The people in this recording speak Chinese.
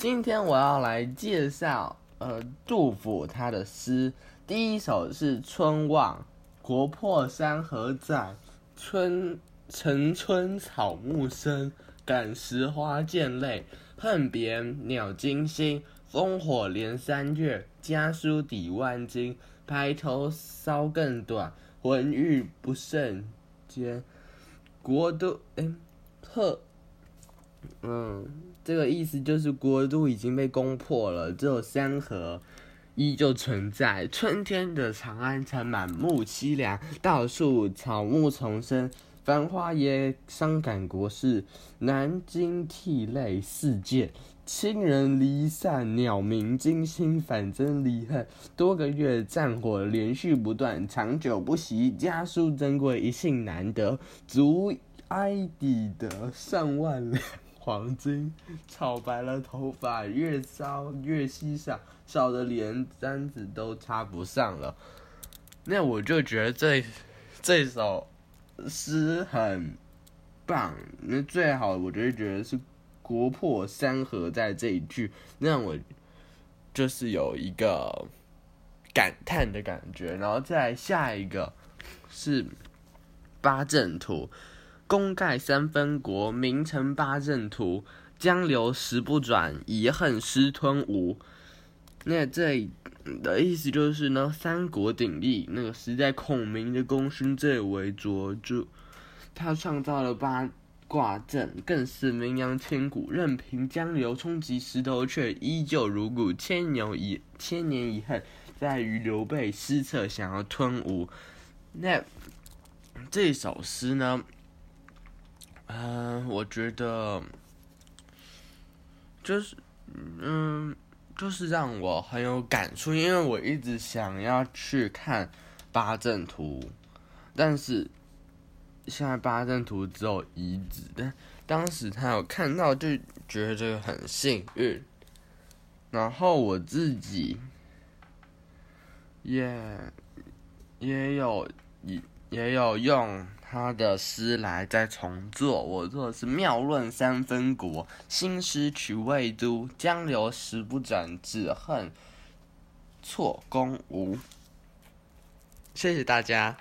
今天我要来介绍呃杜甫他的诗，第一首是《春望》，国破山河在，春城春草木深，感时花溅泪，恨别鸟惊心，烽火连三月，家书抵万金，白头搔更短，浑欲不胜间，国都哎鹤。嗯，这个意思就是国都已经被攻破了，只有山河依旧存在。春天的长安城满目凄凉，到处草木丛生，繁花也伤感国事。南京涕泪四溅，亲人离散，鸟鸣惊心，反增离恨。多个月战火连续不断，长久不息，家书珍贵，一信难得，足哀抵得上万两。黄金草白了头发，越烧越稀少，少的连簪子都插不上了。那我就觉得这这首诗很棒。那最好我就觉得是“国破山河在”这一句，让我就是有一个感叹的感觉。然后再下一个是八阵图。功盖三分国，名成八阵图。江流石不转，遗恨失吞吴。那这的意思就是呢，三国鼎立，那个时代孔明的功勋最为卓著。他创造了八卦阵，更是名扬千古。任凭江流冲击石头，却依旧如故。千年遗千年遗恨，在于刘备失策，想要吞吴。那这首诗呢？嗯，我觉得就是，嗯，就是让我很有感触，因为我一直想要去看八阵图，但是现在八阵图只有遗址，但当时他有看到，就觉得很幸运。然后我自己也也有一也有用。他的诗来再重做，我做的是妙论三分国，新诗取魏都，江流石不转，只恨错公吴。谢谢大家。